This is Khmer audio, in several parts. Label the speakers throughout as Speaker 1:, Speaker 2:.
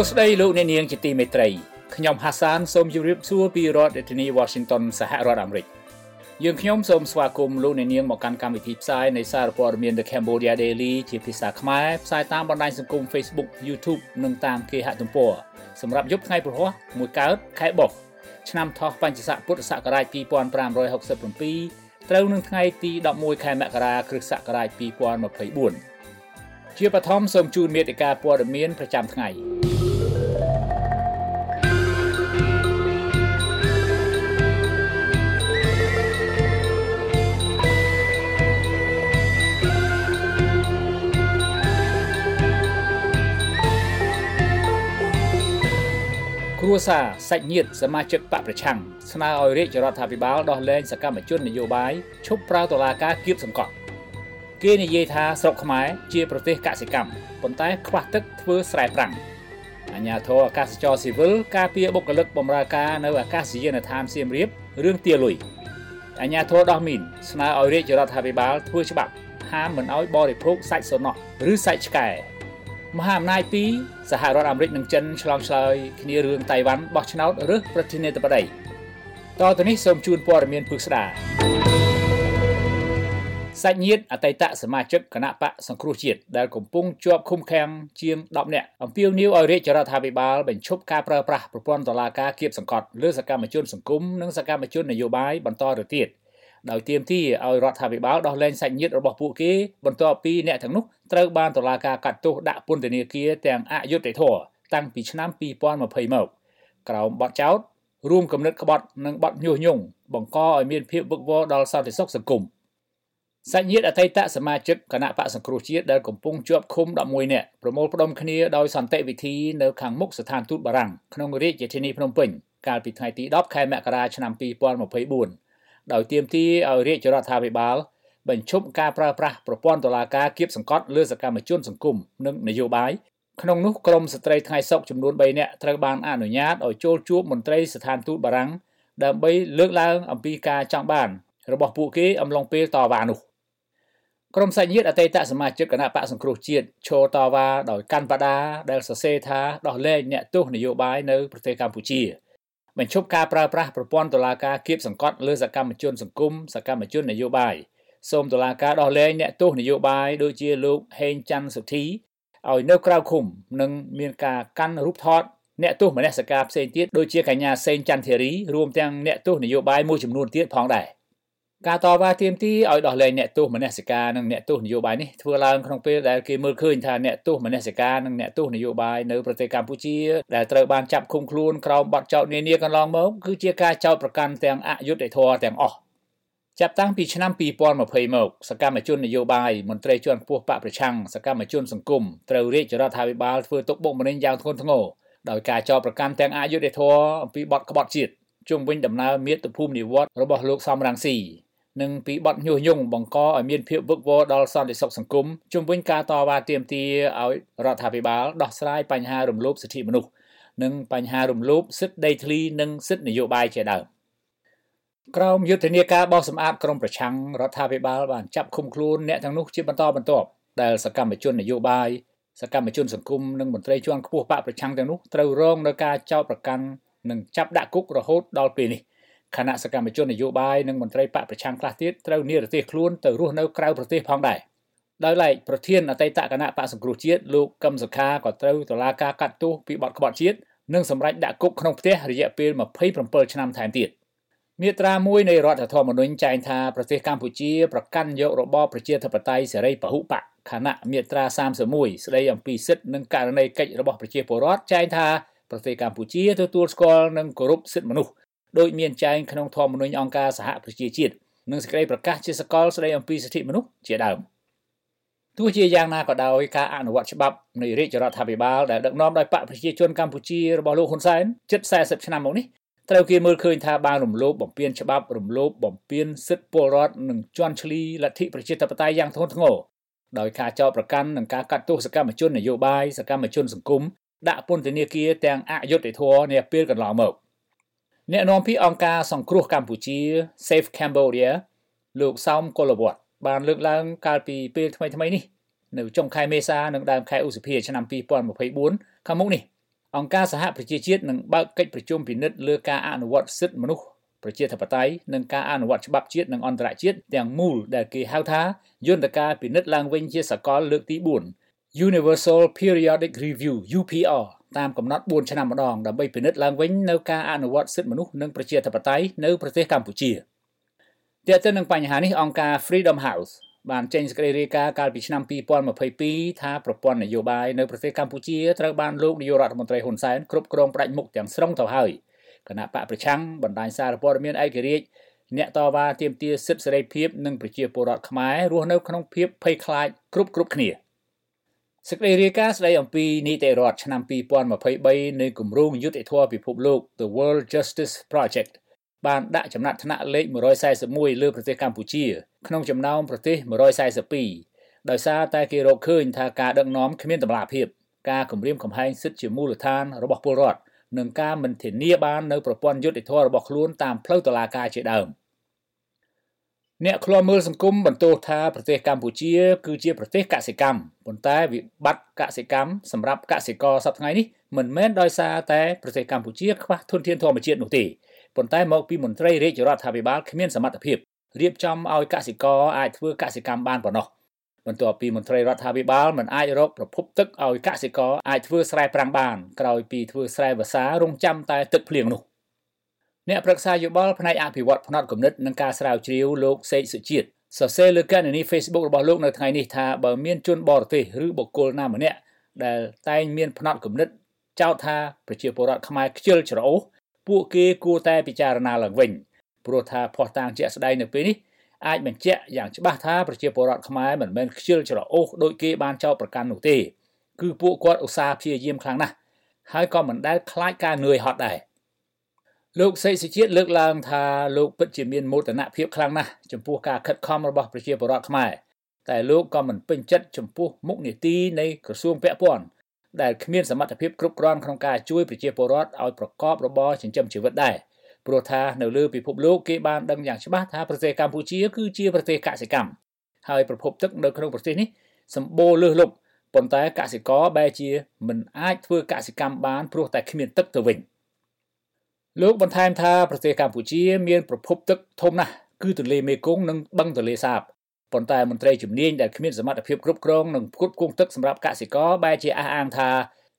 Speaker 1: ួស្តីលោកអ្នកនាងជាទីមេត្រីខ្ញុំហាសានសូមជម្រាបសួរពីរដ្ឋធានី Washington សហរដ្ឋអាមេរិកយើងខ្ញុំសូមស្វាគមន៍លោកអ្នកនាងមកកាន់កម្មវិធីផ្សាយនៃសារព័ត៌មាន The Cambodia Daily ជាភាសាខ្មែរផ្សាយតាមបណ្ដាញសង្គម Facebook YouTube និងតាមគេហទំព័រសម្រាប់យប់ថ្ងៃព្រហស្បតិ៍មួយកើតខែបុស្សឆ្នាំថោះបញ្ញស័កពុទ្ធសករាជ2567ត្រូវនឹងថ្ងៃទី11ខែមករាគ្រិស្តសករាជ2024ជាបឋមសូមជូនមេតិការព័ត៌មានប្រចាំថ្ងៃ គ្រួសារសាច់ញាតិសមាជិកបកប្រឆាំងស្នើឲ្យរាជរដ្ឋាភិបាលដោះលែងសកម្មជននយោបាយឈប់ប្រើតុលាការគៀបសង្កត់គេនិយាយថាស្រុកខ្មែរជាប្រទេសកសិកម្មប៉ុន្តែខ្វះទឹកធ្វើស្រែប្រាំងអាជ្ញាធរអាកាសចរស៊ីវិលការពារបុគ្គលិកបម្រើការនៅអាកាសយានដ្ឋានសៀមរាបរឿងទាលុយអាជ្ញាធរដោះមីនស្នើឲ្យរាជរដ្ឋាភិបាលធ្វើច្បាប់ហាមមិនឲ្យបរិភោគសាច់សំណក់ឬសាច់ឆ្កែ មហាអំណាចពីរសហរដ្ឋអាមេរិកនិងចិនឆ្លងឆ្លើយគ្នារឿងតៃវ៉ាន់បោះឆ្នោតឬប្រធានាធិបតីតទៅនេះសូមជូនព័ត៌មានពឹស្ដាសាច់ញាតិអតីតសមាជិកគណៈបកសង្គ្រោះជាតិដែលកំពុងជាប់ឃុំឃាំងជាង10នាក់អំពាវនាវឲ្យរាជរដ្ឋាភិបាលបញ្ឈប់ការប្រើប្រាស់ប្រព័ន្ធតុលាការគៀបសង្កត់លើសកម្មជនសង្គមនិងសកម្មជននយោបាយបន្តទៅទៀត ដោយទាមទារឲ្យរដ្ឋាភិបាលដោះលែងសាច់ញាតិរបស់ពួកគេបន្ទាប់ពីអ្នកទាំងនោះត្រូវបានតុលាការកាត់ទោសដាក់ពន្ធនាគារទាំងអយុត្តិធម៌តាំងពីឆ្នាំ2020មកក្រោមបទចោទរួមគំនិតក្បត់និងបទញុះញង់បង្កឲ្យមានភាពវឹកវរដល់សន្តិសុខសង្គមសាច់ញាតិអតីតសមាជិកគណៈបកសង្គ្រោះជាតិដែលកំពុងជាប់ឃុំ11នាក់ប្រមូលផ្ដុំគ្នាដោយសន្តិវិធីនៅខាងមុខស្ថានទូតបារាំងក្នុងរាជធានីភ្នំពេញកាលពីថ្ងៃទី10ខែមករាឆ្នាំ2024 ដោយទាមទារឲ្យរាជរដ្ឋាភិបាលបញ្ឈប់ការប្រើប្រាស់ប្រព័ន្ធតុលាការគៀបសង្កត់លើសកម្មជនសង្គមនិងនយោបាយក្នុងនោះក្រមស្ត្រីថ្ងៃសុកចំនួន3នាក់ត្រូវបានអនុញ្ញាតឲ្យចូលជួបមន្ត្រីស្ថានទូតបារាំងដើម្បីលើកឡើងអំពីការចង់បានរបស់ពួកគេអំឡុងពេលតវ៉ានោះក្រុមសាច់ញាតិអតីតសមាជិកគណៈបកសង្គ្រោះជាតិឈរតវ៉ាដោយកាន់បដាដែលសរសេរថាដោះលែងអ្នកទោសនយោបាយនៅប្រទេសកម្ពុជា បញ្ឈប់ការប្រើប្រាស់ប្រព័ន្ធតុលាការគៀបសង្កត់លើសកម្មជនសង្គមសកម្មជននយោបាយសូមតុលាការដោះលែងអ្នកទោសនយោបាយដូចជាលោកហេងច័ន្ទសុធីឲ្យនៅក្រៅឃុំនិងមានការកាន់រូបថតអ្នកទោសមនសិការផ្សេងទៀតដូចជាកញ្ញាសេងច័ន្ទធារីរួមទាំងអ្នកទោសនយោបាយមួយចំនួនទៀតផងដែរ ការតវ៉ាទាមទារឲ្យដោះលែងអ្នកទោសមនសិការនិងអ្នកទោសនយោបាយនេះធ្វើឡើងក្នុងពេលដែលគេមើលឃើញថាអ្នកទោសមនសិការនិងអ្នកទោសនយោបាយនៅប្រទេសកម្ពុជាដែលត្រូវបានចាប់ឃុំខ្លួនក្រោមបទចោទនានាកន្លងមកគឺជាការចោទប្រកាន់ទាំងអយុត្តិធម៌ទាំងអស់ចាប់តាំងពីឆ្នាំ2020មកសកម្មជននយោបាយមន្ត្រីជាន់ខ្ពស់បកប្រឆាំងសកម្មជនសង្គមត្រូវរាជរដ្ឋាភិបាលធ្វើទុកបុកម្នេញយ៉ាងធ្ងន់ធ្ងរដោយការចោទប្រកាន់ទាំងអយុត្តិធម៌អំពីបទក្បត់ជាតិជុំវិញដំណើរមាតុភូមិនិវត្តរបស់លោកសំរងស៊ី និងពីបទញុះញង់បង្កឲ្យមានភាពវឹកវរដល់សន្តិសុខសង្គមជំវិញការតវ៉ាទាមទារឲ្យរដ្ឋាភិបាលដោះស្រាយបញ្ហារំលោភសិទ្ធិមនុស្សនិងបញ្ហារំលោភសិទ្ធិដីធ្លីនិងសិទ្ធិនយោបាយជាដើមក្រមយុទ្ធនាការបោះសម្អាតក្រមប្រឆាំងរដ្ឋាភិបាលបានចាប់ឃុំខ្លួនអ្នកទាំងនោះជាបន្តបន្ទាប់ដែលសកម្មជននយោបាយសកម្មជនសង្គមនិងមន្ត្រីជាន់ខ្ពស់បកប្រឆាំងទាំងនោះត្រូវរងនឹងការចោទប្រកាន់និងចាប់ដាក់គុករហូតដល់ពេលនេះ គណៈសកម្មជននយោបាយនិងមន្ត្រីបកប្រឆាំងខ្លះទៀតត្រូវនិរទេសខ្លួនទៅរស់នៅក្រៅប្រទេសផងដែរដោយឡែកប្រធានអតីតគណៈបកសង្គ្រោះជាតិលោកកឹមសុខាក៏ត្រូវតុលាការកាត់ទោសពីបទក្បត់ជាតិនិងសម្រេចដាក់គុកក្នុងផ្ទះរយៈពេល27ឆ្នាំថែមទៀតមាត្រាមួយនៃរដ្ឋធម្មនុញ្ញចែងថាប្រទេសកម្ពុជាប្រកាន់យករបបប្រជាធិបតេយ្យសេរីពហុបកខណៈមាត្រា31ស្តីអំពីសិទ្ធិនិងករណីកិច្ចរបស់ប្រជាពលរដ្ឋចែងថាប្រទេសកម្ពុជាទទួលស្គាល់និងគោរពសិទ្ធិមនុស្ស ដោយមានចែងក្នុងធម្មនុញ្ញអង្គការសហប្រជាជាតិនិងសេចក្តីប្រកាសជាសកលស្តីអំពីសិទ្ធិមនុស្សជាដើមទោះជាយ៉ាងណាក៏ដោយការអនុវត្តច្បាប់នៃរាជរដ្ឋាភិបាលដែលដឹកនាំដោយបកប្រជាជនកម្ពុជារបស់លោកហ៊ុនសែនជិត40ឆ្នាំមកនេះត្រូវគេមើលឃើញថាបានរំលោភបំពានច្បាប់រំលោភបំពានសិទ្ធិពលរដ្ឋនិងជន់ឈ្លីលទ្ធិប្រជាធិបតេយ្យយ៉ាងធ្ងន់ធ្ងរដោយការចោទប្រកាន់និងការកាត់ទោសសកម្មជននយោបាយសកម្មជនសង្គមដាក់ពន្ធនាគារទាំងអយុត្តិធម៌នាពេលកន្លងមក អ្នកនាំពាក្យអង្គការសង្គ្រោះកម្ពុជា Save Cambodia លោកសោមកុលវត្តបានលើកឡើងកាលពីពេលថ្មីៗនេះនៅចុងខែមេសានិងដើមខែឧសភាឆ្នាំ2024ខាងមុខនេះអង្គការសហប្រជាជាតិនឹងបើកកិច្ចប្រជុំពិនិត្យលើការអនុវត្តសិទ្ធិមនុស្សប្រជាធិបតេយ្យនិងការអនុវត្តច្បាប់ជាតិនិងអន្តរជាតិទាំងមូលដែលគេហៅថាយន្តការពិនិត្យឡើងវិញជាសកលលើកទី4 Universal Periodic Review UPR តាមកំណត់4ឆ្នាំម្ដងដើម្បីពិនិត្យឡើងវិញនៅការអនុវត្តសិទ្ធិមនុស្សនិងប្រជាធិបតេយ្យនៅប្រទេសកម្ពុជាទាក់ទងនឹងបញ្ហានេះអង្គការ Freedom House បានចេញសេចក្តីរាយការណ៍កាលពីឆ្នាំ2022ថាប្រព័ន្ធនយោបាយនៅប្រទេសកម្ពុជាត្រូវបានលោកនាយករដ្ឋមន្ត្រីហ៊ុនសែនគ្រប់គ្រងផ្ដាច់មុខទាំងស្រុងទៅហើយគណៈបកប្រឆាំងបណ្ដាញសារព័ត៌មានឯករាជ្យអ្នកតវ៉ាទាមទារសិទ្ធិសេរីភាពនិងប្រជាពលរដ្ឋខ្មែររស់នៅក្នុងភាពភ័យខ្លាចគ្រប់គ្រប់គ្នា សេចក្តីរាយការណ៍ស្តីអំពីនីតិរដ្ឋឆ្នាំ2023នៃគម្រោងយុត្តិធម៌ពិភពលោក The World Justice Project បានដាក់ចំណាត់ថ្នាក់លេខ141លើប្រទេសកម្ពុជា ក្នុងចំណោមប្រទេស142ដោយសារតែគេរកឃើញថាការដឹកនាំគ្មានតម្លាភាពការគំរាមកំហែងសិទ្ធិជាមូលដ្ឋានរបស់ពលរដ្ឋនិងការមិនធានាបាននៅប្រព័ន្ធយុត្តិធម៌របស់ខ្លួនតាមផ្លូវតុលាការជាដើម អ្នកឃ្លាំមើលសង្គមបន្ទោសថាប្រទេសកម្ពុជា គឺជាប្រទេសកសិកម្មប៉ុន្តែវិបត្តិកសិកម្មសម្រាប់កសិករសប្តាហ៍ថ្ងៃនេះមិនមែនដោយសារតែប្រទេសកម្ពុជាខ្វះធនធានធម្មជាតិនោះទេប៉ុន្តែមកពីមន្ត្រីរាជរដ្ឋាភិបាលគ្មានសមត្ថភាពរៀបចំឲ្យកសិករអាចធ្វើកសិកម្មបានប៉ុណ្ណោះបន្ទាប់ពីមន្ត្រីរដ្ឋាភិបាលមិនអាចរកប្រភពទឹកឲ្យកសិករអាចធ្វើស្រែប្រាំងបានក្រោយពីធ្វើស្រែវស្សារងចាំតែទឹកភ្លៀងនោះ អ្នកប្រឹក្សាយោបល់ផ្នែកអភិវឌ្ឍផ្នត់គំនិតនិងការស្រាវជ្រាវលោកសេកសុជាតិសរសេរលើកណនី Facebook របស់លោកនៅថ្ងៃនេះថាបើមានជនបរទេសឬបុគ្គលណាម្នាក់ដែលតែងមានផ្នត់គំនិតចោទថាប្រជាពលរដ្ឋខ្មែរខ្ជិលច្រអូសពួកគេគួរតែពិចារណាឡើងវិញព្រោះថាភ័ស្តុតាងជាក់ស្ដែងនៅពេលនេះអាចបញ្ជាក់យ៉ាងច្បាស់ថាប្រជាពលរដ្ឋខ្មែរមិនមែនខ្ជិលច្រអូសដោយគេបានចោទប្រកាន់នោះទេគឺពួកគាត់ឧស្សាហ៍ព្យាយាមខ្លាំងណាស់ហើយក៏មិនដែលខ្លាចការនឿយហត់ដែរ លោកសេកសិជាតិលើកឡើងថាលោកពិតជាមានមោទនភាពខ្លាំងណាស់ចំពោះការខិតខំរបស់ប្រជាពលរដ្ឋខ្មែរតែលោកក៏មិនពេញចិត្តចំពោះមុខនីតិនៃក្រសួងពាក់ព័ន្ធដែលគ្មានសមត្ថភាពគ្រប់គ្រាន់ក្នុងការជួយប្រជាពលរដ្ឋឲ្យប្រកបរបរចិញ្ចឹមជីវិតដែរព្រោះថានៅលើពិភពលោកគេបានដឹងយ៉ាងច្បាស់ថាប្រទេសកម្ពុជាគឺជាប្រទេសកសិកម្មហើយប្រភពទឹកនៅក្នុងប្រទេសនេះសម្បូរលើសលប់ប៉ុន្តែកសិករបែរជាមិនអាចធ្វើកសិកម្មបានព្រោះតែគ្មានទឹកទៅវិញ លោកបន្ថែមថាប្រទេសកម្ពុជាមានប្រភពទឹកធំណាស់គឺទន្លេមេគង្គនិងបឹងទន្លេសាបប៉ុន្តែមន្ត្រីជំនាញដែលគ្មានសមត្ថភាពគ្រប់គ្រងនិងផ្គត់ផ្គង់ទឹកសម្រាប់កសិករបែរជាអះអាងថា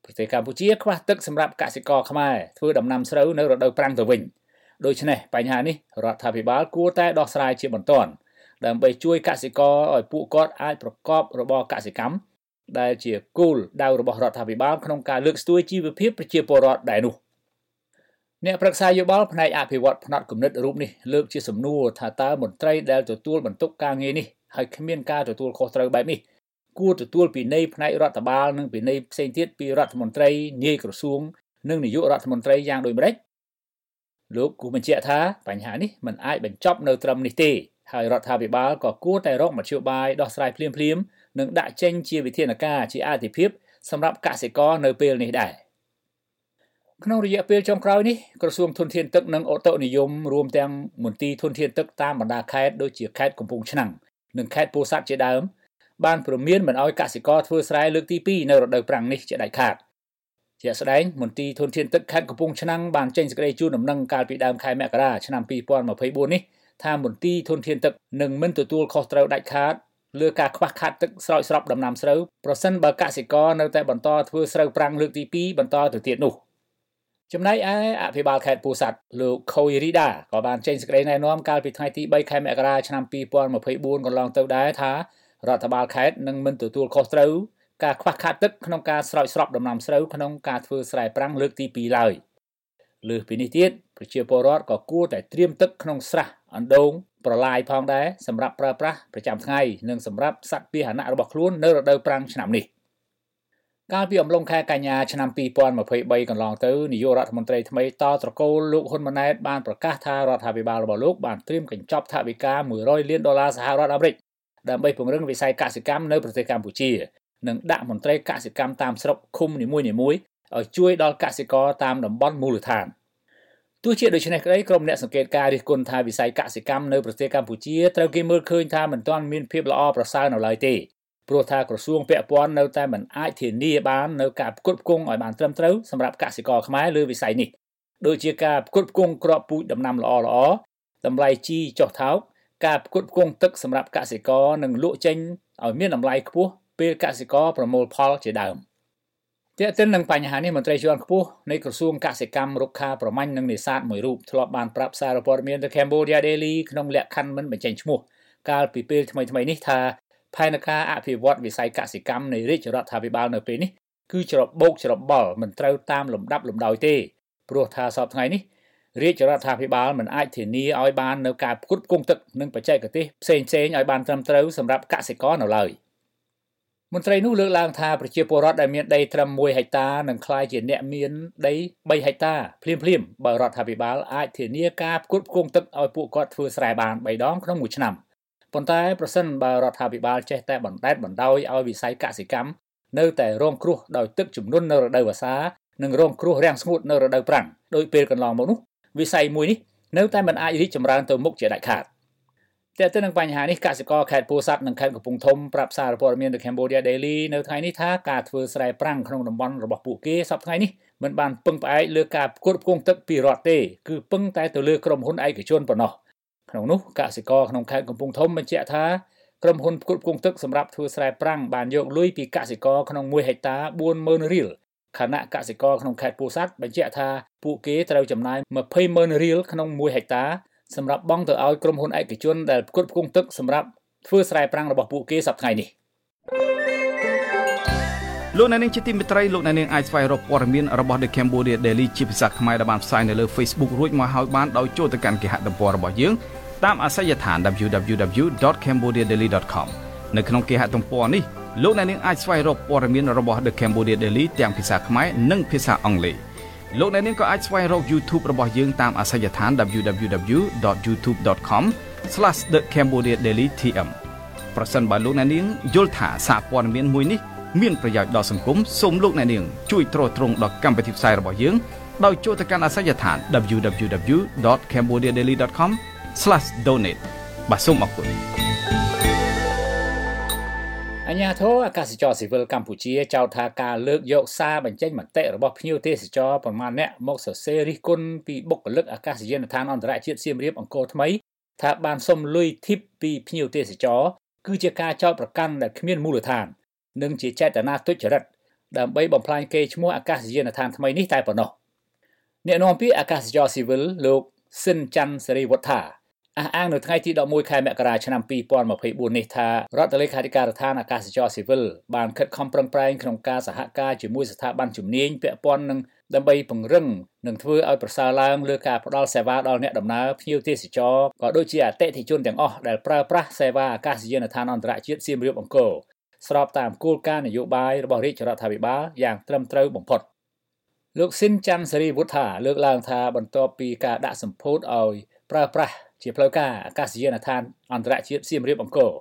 Speaker 1: ប្រទេសកម្ពុជាខ្វះទឹកសម្រាប់កសិករខ្មែរធ្វើដំណាំស្រូវនៅរដូវប្រាំងទៅវិញដូច្នេះបញ្ហានេះរដ្ឋាភិបាលគួរតែដោះស្រាយជាបន្ទាន់ដើម្បីជួយកសិករឲ្យពួកគាត់អាចប្រកបរបរកសិកម្មដែលជាគោលដៅរបស់រដ្ឋាភិបាលក្នុងការលើកស្ទួយជីវភាពប្រជាពលរដ្ឋដែរនោះ អ្នកប្រឹក្សាយោបល់ផ្នែកអភិវឌ្ឍផ្នត់គំនិតរូបនេះលើកជាសំណួរថាតើមន្ត្រីដែលទទួលបន្ទុកការងារនេះហើយគ្មានការទទួលខុសត្រូវបែបនេះគួរទទួលពីនៃផ្នែករដ្ឋបាលនិងពីនៃផ្សេងទៀតពីរដ្ឋមន្ត្រីនាយក្រសួងនិងនាយករដ្ឋមន្ត្រីយ៉ាងដូចម្តេចលោកគូបញ្ជាក់ថាបញ្ហានេះមិនអាចបញ្ចប់នៅត្រឹមនេះទេហើយរដ្ឋាភិបាលក៏គួរតែរកមធ្យោបាយដោះស្រាយភ្លាមៗនិងដាក់ចេញជាវិធានការជាអាទិភាពសម្រាប់កសិករនៅពេលនេះដែរ ក្នុងរយៈពេលចុងក្រោយនេះក្រសួងធនធានទឹកនិងអូតូនិយមរួមទាំងមន្ទីរធនធានទឹកតាមបណ្ដាខេត្តដូចជាខេត្តកំពង់ឆ្នាំងនិងខេត្តពោធិ៍សាត់ជាដើមបានព្រមានមិនឲ្យកសិករធ្វើស្រែលើកទី2នៅរដូវប្រាំងនេះជាដាច់ខាតជាស្ដែងមន្ទីរធនធានទឹកខេត្តកំពង់ឆ្នាំងបានចេញសេចក្តីជូនដំណឹងកាលពីដើមខែមករាឆ្នាំ2024នេះថាមន្ទីរធនធានទឹកនឹងមិនទទួលខុសត្រូវដាច់ខាតលើការខ្វះខាតទឹកស្រោចស្រពដំណាំស្រូវប្រសិនបើកសិករនៅតែបន្តធ្វើស្រូវប្រាំងលើកទី2បន្តទៅទៀតនោះ ចំណែកឯអភិបាលខេត្តពោធិ៍សាត់លោកខូយរីដាក៏បានចេញសេចក្តីណែនាំកាលពីថ្ងៃទី3ខែមករាឆ្នាំ2024កន្លងទៅដែរថារដ្ឋបាលខេត្តនឹងមិនទទួលខុសត្រូវការខ្វះខាតទឹកក្នុងការស្រោចស្រពដំណាំស្រូវក្នុងការធ្វើស្រែប្រាំងលើកទី2ឡើយលើសពីនេះទៀតប្រជាពលរដ្ឋក៏គួរតែត្រៀមទឹកក្នុងស្រះអណ្ដូងប្រឡាយផងដែរសម្រាប់ប្រើប្រាស់ប្រចាំថ្ងៃនិងសម្រាប់សត្វពាហនៈរបស់ខ្លួននៅរដូវប្រាំងឆ្នាំនេះ កាលពីអំឡុងខែកញ្ញាឆ្នាំ2023កន្លងទៅនាយករដ្ឋមន្ត្រីថ្មីតត្រកូលលោកហ៊ុនម៉ាណែតបានប្រកាសថារដ្ឋាភិបាលរបស់លោកបានត្រៀមកញ្ចប់ថវិកា100លានដុល្លារសហរដ្ឋអាមេរិកដើម្បីពង្រឹងវិស័យកសិកម្មនៅប្រទេសកម្ពុជានិងដាក់មន្ត្រីកសិកម្មតាមស្រុកឃុំនីមួយៗឲ្យជួយដល់កសិករតាមតំបន់មូលដ្ឋានទោះជាដូច្នេះក្តីក្រុមអ្នកសង្កេតការរិះគន់ថាវិស័យកសិកម្មនៅប្រទេសកម្ពុជាត្រូវគេមើលឃើញថាមិនទាន់មានភាពល្អប្រសើរនៅឡើយទេ ព្រោះថាក្រសួងពាក់ព័ន្ធនៅតែមិនអាចធានាបាននៅការផ្គត់ផ្គង់ឲ្យបានត្រឹមត្រូវសម្រាប់កសិករខ្មែរលើវិស័យនេះដូចជាការផ្គត់ផ្គង់គ្រាប់ពូជដំណាំល្អល្អតម្លៃជីចុះថោកការផ្គត់ផ្គង់ទឹកសម្រាប់កសិករនិងលក់ចេញឲ្យមានតម្លៃខ្ពស់ពេលកសិករប្រមូលផលជាដើមទាក់ទិននឹងបញ្ហានេះមន្ត្រីជាន់ខ្ពស់នៃក្រសួងកសិកម្មរុក្ខាប្រមាញ់និងនេសាទមួយរូបធ្លាប់បានប្រាប់សារព័ត៌មាន The Cambodia Daily ក្នុងលក្ខខណ្ឌមិនបញ្ចេញឈ្មោះកាលពីពេលថ្មីៗនេះថា ផែនការអភិវឌ្ឍវិស័យកសិកម្មនៃរាជរដ្ឋាភិបាលនៅពេលនេះគឺច្របូកច្របល់មិនត្រូវតាមលំដាប់លំដោយទេព្រោះថាសពថ្ងៃនេះរាជរដ្ឋាភិបាលមិនអាចធានាឲ្យបាននៅការផ្គត់ផ្គង់ទឹកនិងបច្ចេកទេសផ្សេងៗឲ្យបានត្រឹមត្រូវសម្រាប់កសិករនៅឡើយ។មន្ត្រីនោះលើកឡើងថាប្រជាពលរដ្ឋដែលមានដីត្រឹម1ហិកតានឹងក្លាយជាអ្នកមានដី3ហិកតាភ្លាមភ្លាមបើរដ្ឋាភិបាលអាចធានាការផ្គត់ផ្គង់ទឹកឲ្យពួកគាត់ធ្វើស្រែបាន3ដងក្នុងមួយឆ្នាំ ប៉ុន្តែប្រសិនបើរដ្ឋាភិបាលចេះតែបណ្តែតបណ្ដោយឲ្យវិស័យកសិកម្មនៅតែរងគ្រោះដោយទឹកជំនន់នៅរដូវវស្សានិងរងគ្រោះរាំងស្ងួតនៅរដូវប្រាំងដោយពេលកន្លងមកនោះវិស័យមួយនេះនៅតែមិនអាចរីកចម្រើនទៅមុខជាដាច់ខាត។តើទៅនឹងបញ្ហានេះកសិករខេត្តពោធិ៍សាត់និងខេត្តកំពង់ធំប្រាប់សារព័ត៌មាន The Cambodia Daily នៅថ្ងៃនេះថាការធ្វើស្រែប្រាំងក្នុងតំបន់របស់ពួកគេសប្តាហ៍នេះមិនបានពឹងផ្អែកលើការផ្គត់ផ្គង់ទឹកពីរដ្ឋទេគឺពឹងតែទៅលើក្រុមហ៊ុនឯកជនប៉ុណ្ណោះ ក្នុងនោះកសិករក្នុងខេត្តកំពង់ធំបញ្ជាក់ថាក្រុមហ៊ុនផ្គត់ផ្គង់ទឹកសម្រាប់ធ្វើស្រែប្រាំងបានយកលុយពីកសិករក្នុង1ហិកតា40000រៀលខណៈកសិករក្នុងខេត្តពោធិ៍សាត់បញ្ជាក់ថាពួកគេត្រូវចំណាយ200,000រៀលក្នុង1ហិកតាសម្រាប់បង់ទៅឲ្យក្រុមហ៊ុនឯកជនដែលផ្គត់ផ្គង់ទឹកសម្រាប់ធ្វើស្រែប្រាំងរបស់ពួកគេសប្តាហ៍នេះ
Speaker 2: លោកអ្នកនាងជាទីមេត្រីលោកអ្នកនាងអាចស្វែងរកព័ត៌មានរបស់ The Cambodia Daily ជាភាសាខ្មែរដែលបានផ្សាយនៅលើ Facebook រួចមកហើយបានដោយចូលទៅកាន់គេហទំព័ររបស់យើង តាមអាសយដ្ឋាន www.cambodiadaily.com នៅក្នុងគេហទំព័រនេះលោកអ្នកនាងអាចស្វែងរកព័ត៌មានរបស់ The Cambodia Daily ទាំងភាសាខ្មែរនិងភាសាអង់គ្លេសលោកអ្នកនាងក៏អាចស្វែងរក YouTube របស់យើងតាមអាសយដ្ឋាន www.youtube.com/thecambodiadailytm ប្រសិនបើលោកអ្នកនាងយល់ថាសារព័ត៌មានមួយនេះមានប្រយោជន៍ដល់សង្គមសូមលោកអ្នកនាងជួយទ្រទ្រង់ដល់កម្មវិធីផ្សាយរបស់យើងដោយចូលទៅកាន់អាសយដ្ឋាន www.cambodiadaily.com/donate បាទសូមអរគុណ
Speaker 1: អញ្ញាធរអាកាសចរស៊ីវិលកម្ពុជាចោទថាការលើកយកសារបញ្ចេញមតិរបស់ភ្ញៀវទេសចរប្រមាណអ្នកមកសរសេររិះគន់ពីបុគ្គលិកអាកាសយានដ្ឋានអន្តរជាតិសៀមរាបអង្គរថ្មីថាបានសុំលុយធីបពីភ្ញៀវទេសចរគឺជាការចោទប្រកាន់ដែលគ្មានមូលដ្ឋាន និងជាចេតនាទុច្ចរិតដើម្បីបំផ្លាញកេរ្តិ៍ឈ្មោះអាកាសយានដ្ឋានថ្មីនេះតែប៉ុណ្ណោះអ្នកនាំពាក្យអាកាសចរស៊ីវិលលោកស៊ិនច័ន្ទសេរីវុទ្ធា អះអាងនៅថ្ងៃទី11ខែមករាឆ្នាំ2024នេះថារដ្ឋលេខាធិការដ្ឋានអាកាសចរស៊ីវិលបានខិតខំប្រឹងប្រែងក្នុងការសហការជាមួយស្ថាប័នជំនាញពាក់ព័ន្ធនឹងដើម្បីពង្រឹងនិងធ្វើឲ្យប្រសើរឡើងលើការផ្តល់សេវាដល់អ្នកដំណើរភ្ញៀវទេសចរក៏ដូចជាអតិថិជនទាំងអស់ដែលប្រើប្រាស់សេវាអាកាសយានដ្ឋានអន្តរជាតិសៀមរាបអង្គរស្របតាមគោលការណ៍នយោបាយរបស់រាជរដ្ឋាភិបាលយ៉ាងត្រឹមត្រូវបំផុតលោកស៊ិនច័ន្ទសេរីវុទ្ធាលើកឡើងថាបន្ទាប់ពីការដាក់សម្ពោធឲ្យប្រើប្រាស់ ជាផ្លូវការអាកាសយានដ្ឋានអន្តរជាតិសៀមរាបអង្គរ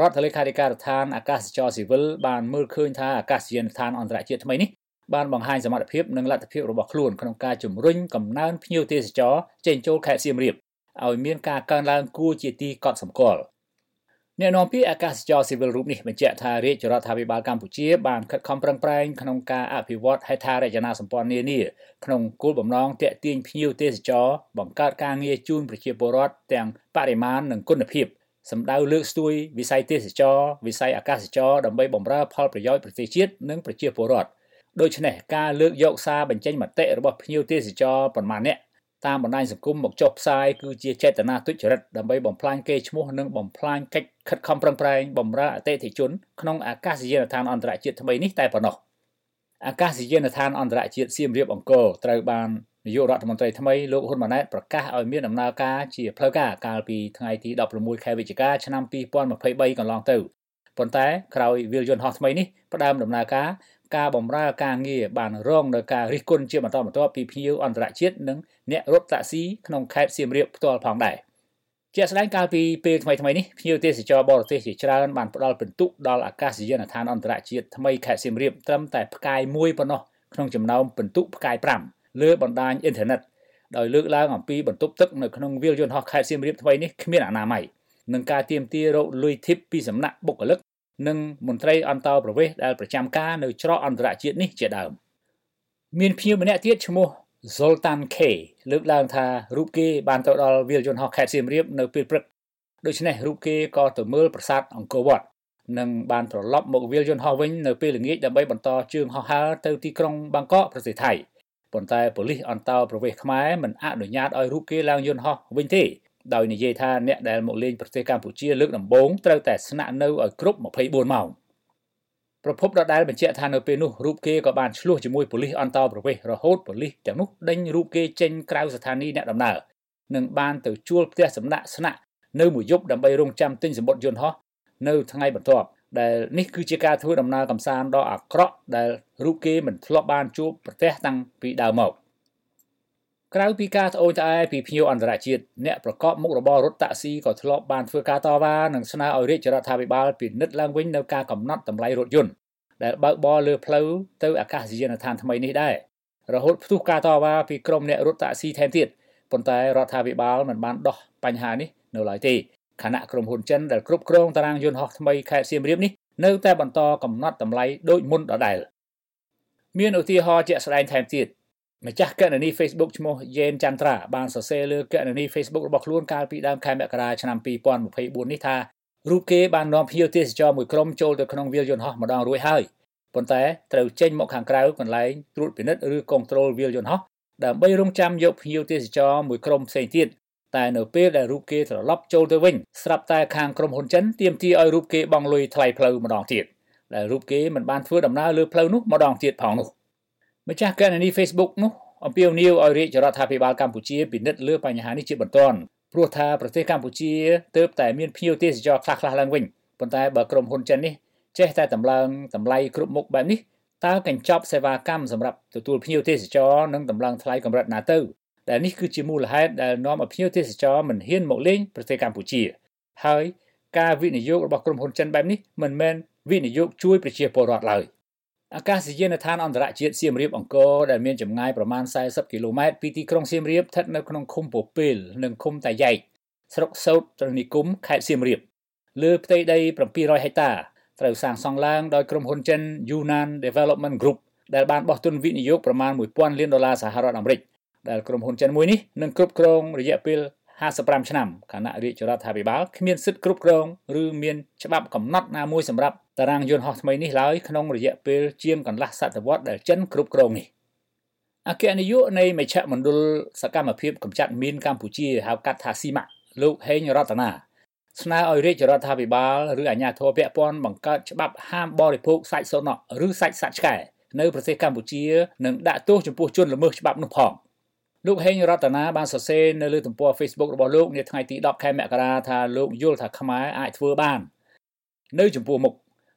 Speaker 1: រដ្ឋលេខាធិការដ្ឋានអាកាសចរស៊ីវិលបានមើលឃើញថាអាកាសយានដ្ឋានអន្តរជាតិថ្មីនេះបានបង្ហាញសមត្ថភាពនិងលទ្ធភាពរបស់ខ្លួនក្នុងការជំរុញកំណើនភ្ញៀវទេសចរចេញចូលខេត្តសៀមរាបឲ្យមានការកើនឡើងគួរជាទីកត់សម្គាល់ អ្នកនាំពាក្យអាកាសចរស៊ីវិលរូបនេះបញ្ជាក់ថារាជរដ្ឋាភិបាលកម្ពុជាបានខិតខំប្រឹងប្រែងក្នុងការអភិវឌ្ឍហេដ្ឋារចនាសម្ព័ន្ធនានាក្នុងគោលបំណងទាក់ទាញភ្ញៀវទេសចរបង្កើតការងារជូនប្រជាពលរដ្ឋទាំងបរិមាណនិងគុណភាពសម្ដៅលើកស្ទួយវិស័យទេសចរវិស័យអាកាសចរដើម្បីបម្រើផលប្រយោជន៍ប្រទេសជាតិនិងប្រជាពលរដ្ឋដូច្នេះការលើកយកសារបញ្ចេញមតិរបស់ភ្ញៀវទេសចរប្រមាណអ្នកតាមបណ្ដាញសង្គមមកចុះផ្សាយគឺជាចេតនាទុច្ចរិតដើម្បីបំផ្លាញកេរ្តិ៍ឈ្មោះនិងបំផ្លាញកិច្ច ខិតខំប្រឹងប្រែងបម្រើអតិថិជនក្នុងអាកាសយានដ្ឋានអន្តរជាតិថ្មីនេះតែប៉ុណ្ណោះអាកាសយានដ្ឋានអន្តរជាតិសៀមរាបអង្គរត្រូវបាននាយករដ្ឋមន្ត្រីថ្មីលោកហ៊ុនម៉ាណែតប្រកាសឲ្យមានដំណើរការជាផ្លូវការកាលពីថ្ងៃទី16ខែវិច្ឆិកាឆ្នាំ2023កន្លងទៅប៉ុន្តែក្រោយវិលយន្តហោះថ្មីនេះផ្ដើមដំណើរការការបម្រើការងារបានរងនៅការរិះគន់ជាបន្តបន្ទាប់ពីភ្ញៀវអន្តរជាតិនិងអ្នករត់តាក់ស៊ីក្នុងខេត្តសៀមរាបផ្ទាល់ផងដែរ ជាស្ដែងកាលពីពេលថ្មីថ្មីនេះភ្ញៀវទេសចរបរទេសជាច្រើនបានផ្ដល់ពិន្ទុដល់អាកាសយានដ្ឋានអន្តរជាតិថ្មីខេត្តសៀមរាបត្រឹមតែផ្កាយមួយប៉ុណ្ណោះក្នុងចំណោមពិន្ទុផ្កាយ5លើបណ្ដាញអ៊ីនធឺណិតដោយលើកឡើងអំពីបន្ទប់ទឹកនៅក្នុងវាលយន្តហោះខេត្តសៀមរាបថ្មីនេះគ្មានអនាម័យនឹងការទៀមទារោគលុយធីបពីសំណាក់បុគ្គលិកនិងមន្ត្រីអន្តរប្រវេសន៍ដែលប្រចាំការនៅច្រកអន្តរជាតិនេះជាដើមមានភ្ញៀវម្នាក់ទៀតឈ្មោះ Zoltan K លើកឡើងថារូបគេបានទៅដល់វាលយន្តហោះខេត្តសៀមរាបនៅពេលព្រឹកដូច្នេះរូបគេក៏ទៅមើលប្រាសាទអង្គរវត្តនិងបានត្រឡប់មកវាលយន្តហោះវិញនៅពេលល្ងាចដើម្បីបន្តជើងហោះហើរទៅទីក្រុងបាងកកប្រទេសថៃប៉ុន្តែប៉ូលីសអន្តរប្រវេសន៍ខ្មែរមិនអនុញ្ញាតឲ្យរូបគេឡើងយន្តហោះវិញទេដោយនិយាយថាអ្នកដែលមកលេងប្រទេសកម្ពុជាលើកដំបូងត្រូវតែស្នាក់នៅឲ្យគ្រប់24ម៉ោង ប្រពន្ធដដែលបញ្ជាក់ថានៅពេលនោះរូបគេក៏បានឆ្លោះជាមួយប៉ូលីសអន្តរប្រវេសន៍រហូតប៉ូលីសទាំងនោះដេញរូបគេចេញក្រៅស្ថានីយ៍អ្នកដំណើរនិងបានទៅជួលផ្ទះសំណាក់ស្នាក់នៅមួយយប់ដើម្បីរងចាំទិញសម្បត្តិយន្តហោះនៅថ្ងៃបន្ទាប់ដែលនេះគឺជាការធ្វើដំណើរកំសាន្តដ៏អាក្រក់ដែលរូបគេមិនធ្លាប់បានជួបប្រទេសតាំងពីដើមមក ក្រៅពីការត្អូញត្អែពីភ្ញៀវអន្តរជាតិអ្នកប្រកបមុខរបររថតាក់ស៊ីក៏ធ្លាប់បានធ្វើការតវ៉ានិងស្នើឲ្យរាជរដ្ឋាភិបាលពិនិត្យឡើងវិញនៅការកំណត់តម្លៃរថយន្តដែលបើកបរលើផ្លូវទៅអាកាសយានដ្ឋានថ្មីនេះដែររហូតផ្ទុះការតវ៉ាពីក្រុមអ្នករថតាក់ស៊ីថែមទៀតប៉ុន្តែរដ្ឋាភិបាលមិនបានដោះបញ្ហានេះនៅឡើយទេខណៈក្រុមហ៊ុនចិនដែលគ្រប់គ្រងតារាងយន្តហោះថ្មីខេត្តសៀមរាបនេះនៅតែបន្តកំណត់តម្លៃដូចមុនដដែលមានឧទាហរណ៍ជាក់ស្ដែងថែមទៀត ម្ចាស់កណនី Facebook ឈ្មោះយេនចន្ទ្រាបានសរសេរលើកណនី Facebook របស់ខ្លួនកាលពីដើមខែមករាឆ្នាំ2024នេះថារូបគេបាននាំភ្ញៀវទេសចរមួយក្រុមចូលទៅក្នុងវាលយន្តហោះម្ដងរួចហើយប៉ុន្តែត្រូវចេញមកខាងក្រៅកន្លែងត្រួតពិនិត្យឬកុងត្រូលវាលយន្តហោះដើម្បីរងចាំយកភ្ញៀវទេសចរមួយក្រុមផ្សេងទៀតតែនៅពេលដែលរូបគេត្រឡប់ចូលទៅវិញស្រាប់តែខាងក្រុមហ៊ុនចិនទាមទារឲ្យរូបគេបង់លុយថ្លៃផ្លូវម្ដងទៀតដែលរូបគេមិនបានធ្វើដំណើរលើផ្លូវនោះម្ដងទៀតផងនោះ ម្ចាស់កណនី Facebook នោះអំពាវនាវឲ្យរាជរដ្ឋាភិបាលកម្ពុជាពិនិត្យលើបញ្ហានេះជាបន្ទាន់ព្រោះថាប្រទេសកម្ពុជាទើបតែមានភ្ញៀវទេសចរខ្លះៗឡើងវិញប៉ុន្តែបើក្រុមហ៊ុនចិននេះចេះតែតម្លើងតម្លៃគ្រប់មុខបែបនេះតើកញ្ចប់សេវាកម្មសម្រាប់ទទួលភ្ញៀវទេសចរនិងតម្លើងថ្លៃកម្រិតណាទៅដែលនេះគឺជាមូលហេតុដែលនាំឲ្យភ្ញៀវទេសចរមិនហ៊ានមកលេងប្រទេសកម្ពុជា ហើយការវិនិយោគរបស់ក្រុមហ៊ុនចិនបែបនេះមិនមែនវិនិយោគជួយប្រជាពលរដ្ឋឡើយ អាកាសយានដ្ឋានអន្តរជាតិសៀមរាបអង្គរដែលមានចម្ងាយប្រមាណ40គីឡូម៉ែត្រពីទីក្រុងសៀមរាបស្ថិតនៅក្នុងឃុំពពេលនិងឃុំតាយ៉ែកស្រុកសោតត្រនិគមខេត្តសៀមរាបលើផ្ទៃដី700ហិកតាត្រូវសាងសង់ឡើងដោយក្រុមហ៊ុនចិន Yunnan Development Group ដែលបានបោះទុនវិនិយោគប្រមាណ1000លានដុល្លារសហរដ្ឋអាមេរិកដែលក្រុមហ៊ុនចិនមួយនេះនឹងគ្រប់គ្រងរយៈពេល55ឆ្នាំខណៈរាជរដ្ឋាភិបាលគ្មានសិទ្ធិគ្រប់គ្រងឬមានច្បាប់កំណត់ណាមួយសម្រាប់ តារាងយន្តហោះថ្មីនេះឡើយក្នុងរយៈពេលជាងកន្លះសតវត្សដែលចិនគ្រប់គ្រងនេះអគ្គនាយកនៃមជ្ឈមណ្ឌលសកម្មភាពកម្ចាត់មីនកម្ពុជាហៅកាត់ថាស៊ីម៉ាក់លោកហេងរតនាស្នើឲ្យរាជរដ្ឋាភិបាលឬអាជ្ញាធរពាក់ព័ន្ធបង្កើតច្បាប់ហាមបរិភោគសាច់សូណក់ឬសាច់សត្វឆ្កែនៅប្រទេសកម្ពុជានិងដាក់ទោសចំពោះជនល្មើសច្បាប់នោះផងលោកហេងរតនាបានសរសេរនៅលើទំព័រ Facebook របស់លោកនាថ្ងៃទី10ខែមករាថាលោកយល់ថាខ្មែរអាចធ្វើបាន នៅចំពោះមុខ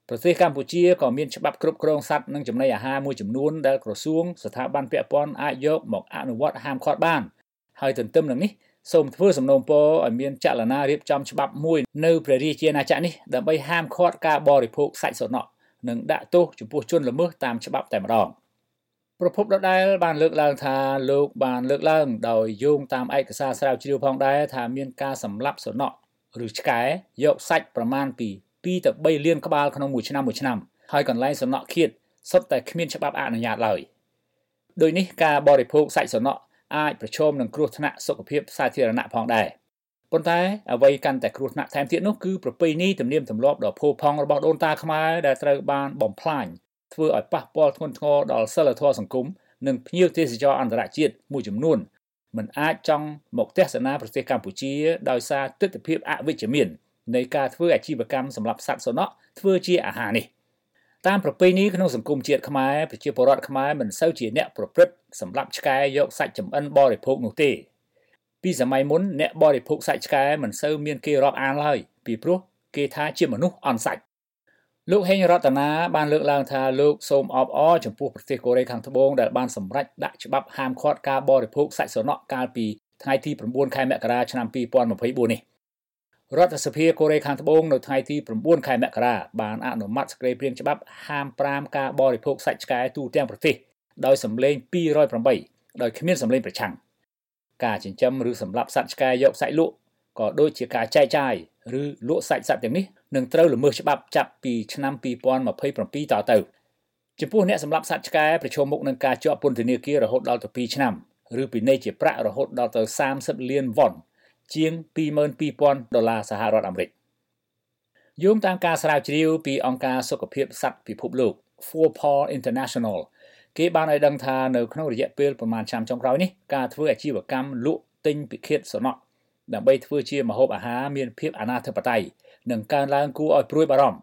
Speaker 1: ប្រទេសកម្ពុជាក៏មានច្បាប់គ្រប់គ្រងសត្វនិងចំណីអាហារមួយចំនួនដែលក្រសួងស្ថាប័នពាក់ព័ន្ធអាចយកមកអនុវត្តហាមឃាត់បានហើយទន្ទឹមនឹងនេះសូមធ្វើសំណូមពរឲ្យមានចលនារៀបចំច្បាប់មួយនៅព្រះរាជាណាចក្រនេះដើម្បីហាមឃាត់ការបរិភោគសាច់សំណក់និងដាក់ទោសចំពោះជនល្មើសតាមច្បាប់តែម្ដងប្រពន្ធដដែលបានលើកឡើងថាលោកបានលើកឡើងដោយយោងតាមឯកសារស្រាវជ្រាវផងដែរថាមានការសម្លាប់សំណក់ឬឆ្កែយកសាច់ប្រមាណពី 2ទៅ3លានក្បាលក្នុងមួយឆ្នាំមួយឆ្នាំហើយកន្លែងសំណក់ឃាតសុទ្ធតែគ្មានច្បាប់អនុញ្ញាតឡើយដោយនេះការបរិភោគសាច់សំណក់អាចប្រឈមនឹងគ្រោះថ្នាក់សុខភាពសាធារណៈផងដែរប៉ុន្តែអ្វីកាន់តែគ្រោះថ្នាក់ថែមទៀតនោះគឺប្រពៃណីទំនៀមទម្លាប់ដ៏ផូរផង់របស់ដូនតាខ្មែរដែលត្រូវបានបំផ្លាញធ្វើឲ្យប៉ះពាល់ធ្ងន់ធ្ងរដល់សិលធម៌សង្គមនិងភ្ញៀវទេសចរអន្តរជាតិមួយចំនួនមិនអាចចង់មកទស្សនាប្រទេសកម្ពុជាដោយសារទស្សនវិជ្ជាអវិជ្ជមាន នៃការធ្វើអាជីវកម្មសម្រាប់សត្វសំណក់ធ្វើជាអាហារនេះតាមប្រពៃណីក្នុងសង្គមជាតិខ្មែរប្រជាពលរដ្ឋខ្មែរមិនសូវជាអ្នកប្រព្រឹត្តសម្រាប់ឆ្កែយកសាច់ចំអិនបរិភោគនោះទេពីសម័យមុនអ្នកបរិភោគសាច់ឆ្កែមិនសូវមានគេរាប់អានឡើយពីព្រោះគេថាជាមនុស្សអន់សាច់លោកហេងរតនាបានលើកឡើងថាលោកសូមអបអរចំពោះប្រទេសកូរ៉េខាងត្បូងដែលបានសម្រេចដាក់ច្បាប់ហាមឃាត់ការបរិភោគសាច់ស្រណក់កាលពីថ្ងៃទី9ខែមករាឆ្នាំ2024នេះ រដ្ឋសភាកូរ៉េខាងត្បូងនៅថ្ងៃទី9ខែមករាបានអនុម័តសេចក្តីព្រាងច្បាប់ហាម5ការបរិភោគសាច់ឆ្កែទូទាំងប្រទេសដោយសម្លេង208ដោយគ្មានសម្លេងប្រឆាំងការចិញ្ចឹមឬសម្លាប់សត្វឆ្កែយកសាច់លក់ក៏ដូចជាការចែកចាយឬលក់សាច់សត្វទាំងនេះនឹងត្រូវល្មើសច្បាប់ចាប់ពីឆ្នាំ2027តទៅចំពោះអ្នកសម្លាប់សត្វឆ្កែប្រឈមមុខនឹងការជាប់ពន្ធនាគាររហូតដល់ទៅ2ឆ្នាំឬពិន័យជាប្រាក់រហូតដល់ទៅ30លានវ៉ុន ជាង22,000ដុល្លារសហរដ្ឋអាមេរិកយោងតាមការស្រាវជ្រាវពីអង្គការសុខភាពសត្វពិភពលោក Four Paw International គេបានឲ្យដឹងថានៅក្នុងរយៈពេលប្រមាណឆ្នាំចុងក្រោយនេះការធ្វើអាជីវកម្មលក់ទិញពិឃាតសំណក់ដើម្បីធ្វើជាម្ហូបអាហារមានភាពអនាធិបតេយ្យនិងកើនឡើងគួរឲ្យព្រួយបារម្ភ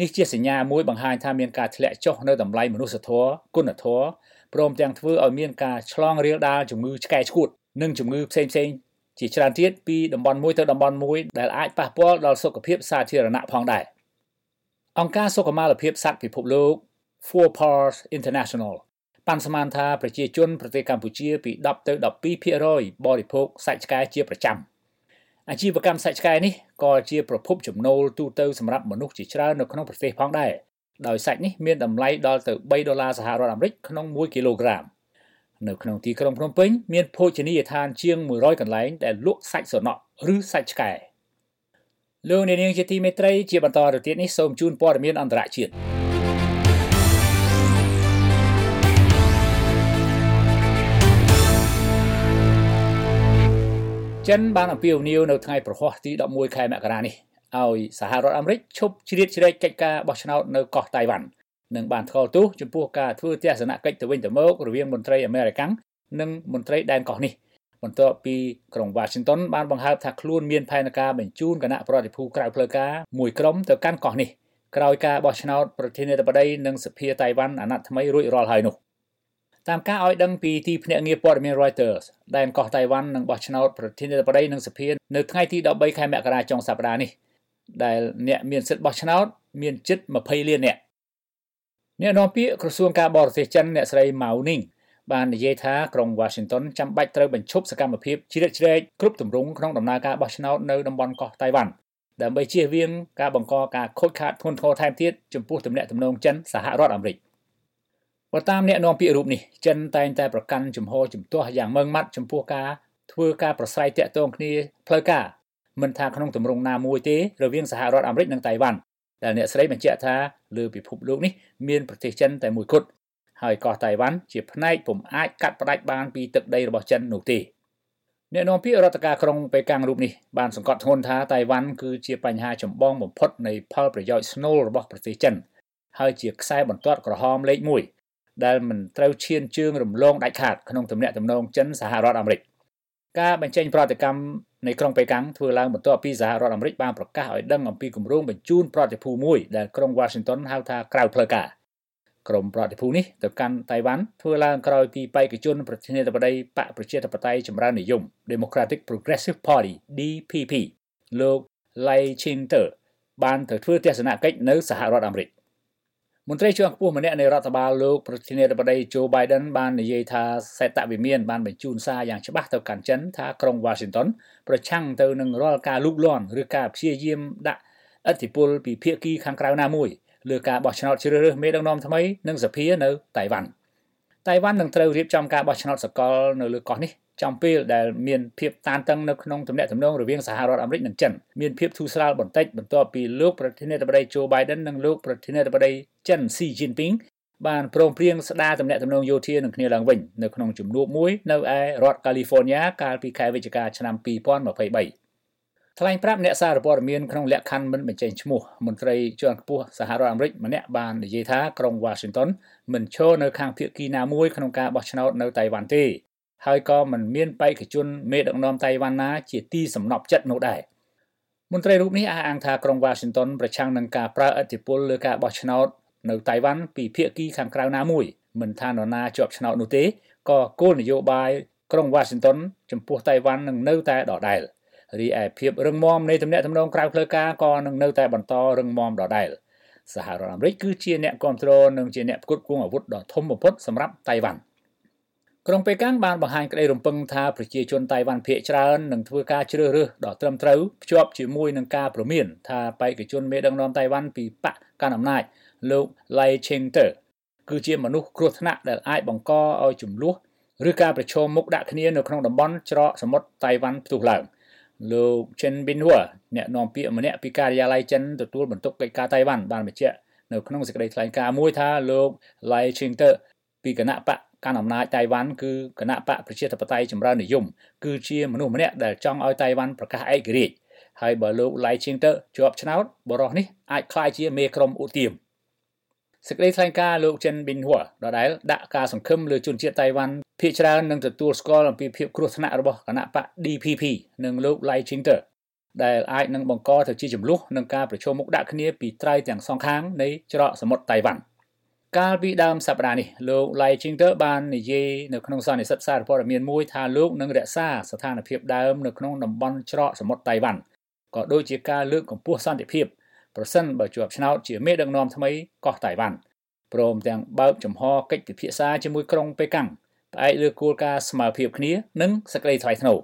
Speaker 1: នេះជាសញ្ញាមួយបង្ហាញថាមានការធ្លាក់ចុះនៅតម្លៃមនុស្សធម៌គុណធម៌ព្រមទាំងធ្វើឲ្យមានការឆ្លងរាលដាលជំងឺឆ្កែឆ្កួត និងជំងឺផ្សេងផ្សេង ជាច្រើនទៀតពីតំបន់មួយទៅតំបន់មួយដែលអាចប៉ះពាល់ដល់សុខភាពសាធារណៈផងដែរអង្គការសុខុមាលភាពសត្វពិភពលោក Four Paws International ប៉ាន់ស្មានថាប្រជាជនប្រទេសកម្ពុជាពី10ទៅ12%បរិភោគសាច់ឆ្កែជាប្រចាំអាជីវកម្មសាច់ឆ្កែនេះក៏ជាប្រភពចំណូលទូទៅសម្រាប់មនុស្សជាច្រើននៅក្នុងប្រទេសផងដែរដោយសាច់នេះមានតម្លៃដល់ទៅ3ដុល្លារសហរដ្ឋអាមេរិកក្នុង1គីឡូក្រាម នៅក្នុងទីក្រុងភ្នំពេញមានភោជនីយដ្ឋានជាង100កន្លែងដែលលក់សាច់សំណក់ឬសាច់ឆ្កែលោកអ្នកនាងជាទីមេត្រីជាបន្តទៅទៀតនេះសូមជូនព័ត៌មានអន្តរជាតិចិនបានអំពាវនាវនៅថ្ងៃប្រហ័សទី11ខែមករានេះឲ្យសហរដ្ឋអាមេរិកឈប់ជ្រៀតជ្រែកកិច្ចការបោះឆ្នោតនៅកោះតៃវ៉ាន់ និងបានថ្កោលទោសចំពោះការធ្វើទស្សនកិច្ចទៅវិញទៅមករវាងមន្ត្រីអាមេរិកនិងមន្ត្រីដែនកោះនេះបន្ទាប់ពីក្រុង Washington បានបង្ហើបថាខ្លួនមានផែនការបញ្ជូនគណៈប្រតិភូក្រៅផ្លូវការមួយក្រុមទៅកាន់កោះនេះក្រោយការបោះឆ្នោតប្រធានាធិបតីនិងសភាតៃវ៉ាន់អាណត្តិថ្មីរួចរាល់ហើយនោះតាមការឲ្យដឹងពីទីភ្នាក់ងារព័ត៌មាន Reuters ដែនកោះតៃវ៉ាន់នឹងបោះឆ្នោតប្រធានាធិបតីនិងសភានៅថ្ងៃទី13ខែមករាចុងសប្តាហ៍នេះដែលអ្នកមានសិទ្ធិបោះឆ្នោតមានជិត20លាននាក់ អ្នកនាំពាក្យក្រសួងការបរទេសចិនអ្នកស្រីម៉ៅនីងបាននិយាយថាក្រុង Washington ចាំបាច់ត្រូវបញ្ឈប់សកម្មភាពជ្រៀតជ្រែកគ្រប់ទម្រង់ក្នុងដំណើរការបោះឆ្នោតនៅតំបន់កោះតៃវ៉ាន់ដើម្បីជៀសវាងការបង្កការខូចខាតធ្ងន់ធ្ងរថែមទៀតចំពោះទំនាក់ទំនងចិនសហរដ្ឋអាមេរិកបើតាមអ្នកនាំពាក្យរូបនេះចិនតែងតែប្រកាន់ជំហរជំទាស់យ៉ាងម៉ឺងម៉ាត់ចំពោះការធ្វើការប្រស្រ័យទាក់ទងគ្នាផ្លូវការមិនថាក្នុងទម្រង់ណាមួយទេរវាងសហរដ្ឋអាមេរិកនិងតៃវ៉ាន់ ដែលអ្នកស្រីបញ្ជាក់ថាលើពិភពលោកនេះមានប្រទេសចិនតែមួយគត់ហើយកោះតៃវ៉ាន់ជាផ្នែកពុំអាចកាត់ផ្ដាច់បានពីទឹកដីរបស់ចិននោះទេអ្នកនាំពាក្យរដ្ឋការក្រុងប៉េកាំងរូបនេះបានសង្កត់ធ្ងន់ថាតៃវ៉ាន់គឺជាបញ្ហាចម្បងបំផុតនៃផលប្រយោជន៍ស្នូលរបស់ប្រទេសចិនហើយជាខ្សែបន្ទាត់ក្រហមលេខ1ដែលមិនត្រូវឈានជើងរំលងដាច់ខាតក្នុងទំនាក់ទំនងចិនសហរដ្ឋអាមេរិក ការបញ្ចេញប្រតិកម្មនៃក្រុងប៉េកាំងធ្វើឡើងបន្ទាប់ពីសហរដ្ឋអាមេរិកបានប្រកាសឲ្យដឹងអំពីគម្រោងបញ្ជូនប្រតិភូមួយដែលក្រុង Washington ហៅថាក្រៅផ្លូវការក្រុមប្រតិភូនេះទៅកាន់តៃវ៉ាន់ធ្វើឡើងក្រោយពីបេក្ខជនប្រធានាធិបតីបកប្រជាធិបតេយ្យចម្រើននិយម Democratic Progressive Party DPP លោក Lai Ching-te បានទៅធ្វើទស្សនកិច្ចនៅសហរដ្ឋអាមេរិក មន្ត្រីជាន់ខ្ពស់ម្នាក់នៃរដ្ឋបាលលោកប្រធានាធិបតី Joe Biden បាននិយាយថាសេតវិមានបានបញ្ជូនសារយ៉ាងច្បាស់ទៅកាន់ចិនថាក្រុង Washington ប្រឆាំងទៅនឹងរាល់ការលូកលាន់ឬការព្យាយាមដាក់ឥទ្ធិពលពីភាគីខាងក្រៅណាមួយលើការបោះឆ្នោតជ្រើសរើសមេដឹកនាំថ្មីនិងសភានៅតៃវ៉ាន់តៃវ៉ាន់នឹងត្រូវរៀបចំការបោះឆ្នោតសកលនៅលើកោះនេះ ចំពេលដែលមានភាពតានតឹងនៅក្នុងទំនាក់ទំនងរវាងសហរដ្ឋអាមេរិកនិងចិនមានភាពធូរស្រាលបន្តិចបន្ទាប់ពីលោកប្រធានាធិបតី Joe Biden និងលោកប្រធានាធិបតីចិន Xi Jinping បានព្រមព្រៀងស្ដារទំនាក់ទំនងយោធានឹងគ្នាឡើងវិញនៅក្នុងជំនួបមួយនៅឯរដ្ឋ California កាលពីខែវិច្ឆិកាឆ្នាំ2023ថ្លែងប្រាប់អ្នកសារព័ត៌មានក្នុងលក្ខខណ្ឌមិនបញ្ចេញឈ្មោះមន្ត្រីជាន់ខ្ពស់សហរដ្ឋអាមេរិកម្នាក់បាននិយាយថាក្រុង Washington មិនឈរនៅខាងភាគីណាមួយក្នុងការបោះឆ្នោតនៅតៃវ៉ាន់ទេ ហើយក៏មិនមានបេក្ខជនមេដឹកនាំតៃវ៉ាន់ណាជាទីសំណប់ចិត្តនោះដែរមន្ត្រីរូបនេះអះអាងថាក្រុង Washington ប្រឆាំងនឹងការប្រើឥទ្ធិពលលើការបោះឆ្នោតនៅតៃវ៉ាន់ពីភាគីខាងក្រៅណាមួយមិនថានរណាជាប់ឆ្នោតនោះទេក៏គោលនយោបាយក្រុង Washington ចំពោះតៃវ៉ាន់នឹងនៅតែដដែល។រីឯភាពរឹងមាំនៃទំនាក់ទំនងក្រៅផ្លូវការក៏នឹងនៅតែបន្តរឹងមាំដដែលសហរដ្ឋអាមេរិកគឺជាអ្នកគ្រប់គ្រងនិងជាអ្នកផ្គត់ផ្គង់អាវុធដ៏ធំបំផុតសម្រាប់តៃវ៉ាន់ ក្រុងប៉េកាំងបានបង្ហាញក្តីរំពឹងថាប្រជាជនតៃវ៉ាន់ភាគច្រើននឹងធ្វើការជ្រើសរើសដ៏ត្រឹមត្រូវភ្ជាប់ជាមួយនឹងការព្រមានថាបេក្ខជនមេដឹកនាំតៃវ៉ាន់ពីបកកាន់អំណាចលោក Lai Ching-te គឺជាមនុស្សគ្រោះថ្នាក់ដែលអាចបង្កឲ្យចំនួនឬការប្រឈមមុខដាក់គ្នានៅក្នុងតំបន់ច្រកសមុទ្រតៃវ៉ាន់ផ្ទុះឡើងលោក Chen Binhua អ្នកនាំពាក្យម្នាក់ពីការិយាល័យចិនទទួលបន្ទុកកិច្ចការតៃវ៉ាន់បានបញ្ជាក់នៅក្នុងសេចក្តីថ្លែងការណ៍មួយថាលោក Lai Ching-te ពីគណៈបក កាន់អំណាចតៃវ៉ាន់គឺគណៈបកប្រជាធិបតេយ្យចម្រើននិយមគឺជាមនុស្សម្នាក់ដែលចង់ឲ្យតៃវ៉ាន់ប្រកាសឯករាជ្យហើយបើលោក Lai Ching-te ជាប់ឆ្នោតបរិះនេះអាចក្លាយជាមេក្រុមឧទាមសេចក្តីថ្លែងការណ៍លោកចិនប៊ីនហួរដដែលដាក់ការសង្ឃឹមលើជនជាតិតៃវ៉ាន់ភាគច្រើននឹងទទួលស្គាល់អំពីភាពគ្រោះថ្នាក់របស់គណៈបក DPP និងលោក Lai Ching-te ដែលអាចនឹងបង្កទៅជាចំនួននឹងការប្រជុំមុខដាក់គ្នាពីត្រៃទាំងសងខាងនៃច្រកសមុទ្រតៃវ៉ាន់ កាលពីដើមសប្តាហ៍នេះលោក Lai Ching-te បាននិយាយនៅក្នុងសន្និសីទសារព័ត៌មានមួយថាលោកនឹងរក្សាស្ថានភាពដើមនៅក្នុងតំបន់ច្រកសមុទ្រតៃវ៉ាន់ក៏ដូចជាការលើកកម្ពស់សន្តិភាពប្រសិនបើជាប់ឆ្នោតជាមេដឹកនាំថ្មីកោះតៃវ៉ាន់ព្រមទាំងបើកចំហកិច្ចពិភាក្សាជាមួយក្រុងប៉េកាំងផ្អែកលើគោលការណ៍ស្មើភាពគ្នានិងសេចក្តីថ្លៃថ្នូរ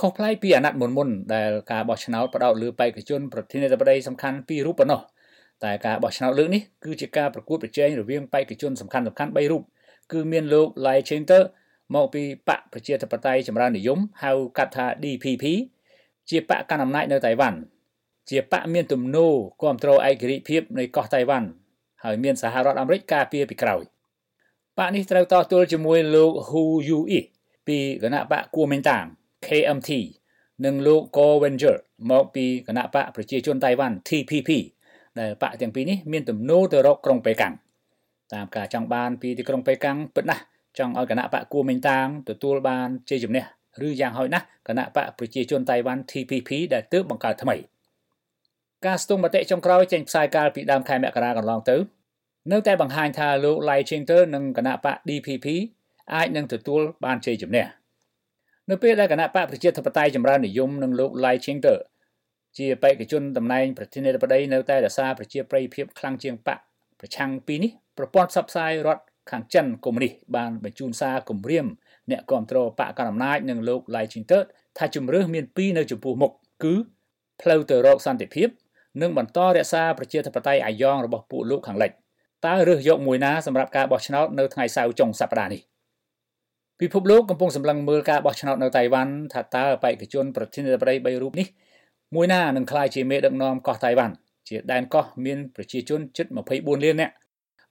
Speaker 1: ខុសប្លែកពីអាណត្តិមុនមុនដែលការបោះឆ្នោតផ្ដោតលើបេក្ខជនប្រធានាធិបតីសំខាន់ពីររូបប៉ុណ្ណោះ តែការបោះឆ្នោតលើកនេះគឺជាការប្រកួតប្រជែងរវាងបេក្ខជនសំខាន់សំខាន់3រូបគឺមានលោក Lai Ching-te មកពីបកប្រជាធិបតេយ្យចម្រើននិយមហៅកាត់ថា DPP ជាបកកណ្ដាលអំណាចនៅតៃវ៉ាន់ជាបកមានទំនោរគ្រប់គ្រងឯករាជ្យភាពនៃកោះតៃវ៉ាន់ហើយមានសហរដ្ឋអាមេរិកការពារពីក្រោយបកនេះត្រូវតទល់ជាមួយលោក Hu Yui ពីគណៈបកគួមេងតាង KMT និងលោក Go Wenger មកពីគណៈបកប្រជាជនតៃវ៉ាន់ TPP ដែលបកទាំងពីរនេះមានទំនោរទៅរកក្រុងប៉េកាំងតាមការចង់បានពីទីក្រុងប៉េកាំងពិតណាស់ចង់ឲ្យគណៈបកគួមេងតាងទទួលបានជ័យជំនះឬយ៉ាងហោចណាស់គណៈបកប្រជាជនតៃវ៉ាន់ TPP ដែលទើបបង្កើតថ្មីការស្ទង់មតិចុងក្រោយចេញផ្សាយកាលពីដើមខែមករាកន្លងទៅនៅតែបង្ហាញថាលោក Lai Ching-te និងគណៈបក DPP អាចនឹងទទួលបានជ័យជំនះនៅពេលដែលគណៈបកប្រជាធិបតេយ្យចម្រើននិយមនិងលោក Lai Ching-te ជាបេក្ខជនតំណែងប្រធានាធិបតីនៅតែរក្សាប្រជាប្រិយភាពខ្លាំងជាងបកប្រឆាំងពីនេះប្រព័ន្ធផ្សព្វផ្សាយរដ្ឋខាងចិនកុម្មុយនីសបានបញ្ជូនសារគម្រាមអ្នកគ្រប់គ្រងបកកណ្ដាលអំណាចនិងលោក Lai Ching-te ថាជំរឿសមានពីរនៅចំពោះមុខគឺផ្លូវទៅរកសន្តិភាពនិងបន្តរក្សាប្រជាធិបតេយ្យអាយ៉ងរបស់ពួកលោកខាងលិចតើរើសយកមួយណាសម្រាប់ការបោះឆ្នោតនៅថ្ងៃសៅរ៍ចុងសប្តាហ៍នេះពិភពលោកកំពុងសម្លឹងមើលការបោះឆ្នោតនៅតៃវ៉ាន់ថាតើបេក្ខជនប្រធានាធិបតី3រូបនេះ មួយណានឹងក្លាយជាមេដឹកនាំកោះតៃវ៉ាន់ជាដែនកោះមានប្រជាជនជិត24លាននាក់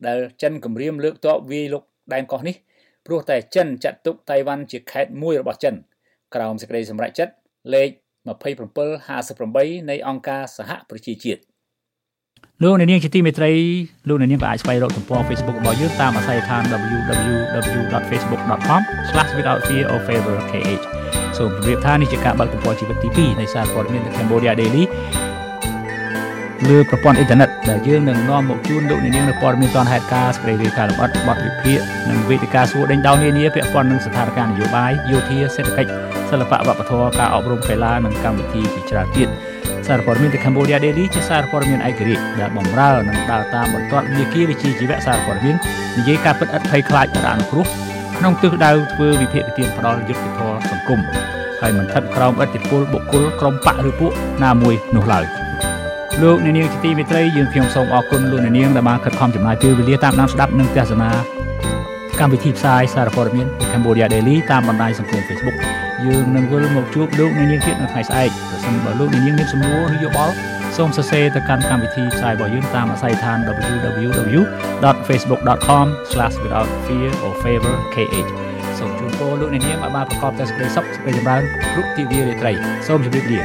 Speaker 1: ដែលចិនគម្រាមលើកតបវាយលុកដែនកោះនេះព្រោះតែចិនចាត់ទុកតៃវ៉ាន់ជាខេត្តមួយរបស់ចិនក្រោមសេចក្តីសម្រេចចិត្តលេខ2758នៃអង្គការសហប្រជាជាតិ លោកអ្នកនាងជាទីមេត្រីលោកអ្នកនាងក៏អាចស្វែងរកទំព័រ Facebook របស់យើងតាមអាស័យដ្ឋាន www.facebook.com/withoutfearorfavorkh សូមជម្រាបថានេះជាការបើកទំព័រជីវិតទី2នៃសារព័ត៌មាន The Cambodia Daily លើប្រព័ន្ធអ៊ីនធឺណិតដែលយើងនឹងនាំមកជូនលោកអ្នកនាងនៅព័ត៌មានទាន់ហេតុការណ៍ស្ដីរាយការណ៍លម្អិតបទវិភាគនិងវេទិកាសួរដេញដោលនានាពាក់ព័ន្ធនឹងស្ថានភាពនយោបាយយោធាសេដ្ឋកិច្ចសិល្បៈវប្បធម៌ការអប់រំកីឡានិងកម្មវិធីជាច្រើនទៀត សារព័ត៌មាន The Cambodia Daily ជាសារព័ត៌មានឯករាជ្យដែលបម្រើនិងដើរតាមបន្ទាត់នីតិវិទ្យាជីវៈសារព័ត៌មាននិយាយការពិតឥតភ័យខ្លាចរអានុគ្រោះក្នុងទិសដៅធ្វើវិភាគទានផ្ដាល់យុទ្ធធម៌សង្គមហើយមិនថិតក្រោមឥទ្ធិពលបុគ្គលក្រុមបកឬពួកណាមួយនោះឡើយលោកអ្នកនាងជាទីមេត្រីយើងខ្ញុំសូមអរគុណលោកអ្នកនាងដែលបានខិតខំចំណាយពេលវេលាតាមដានស្ដាប់និងទស្សនាកម្មវិធីផ្សាយសារព័ត៌មាន Cambodia Daily តាមបណ្ដាញសង្គម Facebook យើងនឹងវិលមកជួបលោកអ្នកនាងទៀតនៅថ្ងៃស្អែកប្រសិនបើលោកអ្នកនាងមានសំណួរឬយោបល់សូមសរសេរទៅកាន់កម្មវិធីផ្សាយរបស់យើងតាមអាស័យដ្ឋាន www.facebook.com/withoutfearorfavorkh សូមជូនពរលោកអ្នកនាងឲ្យបានប្រកបតែសេចក្តីសុខសេចក្តីចម្រើនគ្រប់ទិវារាត្រីសូមជម្រាបលា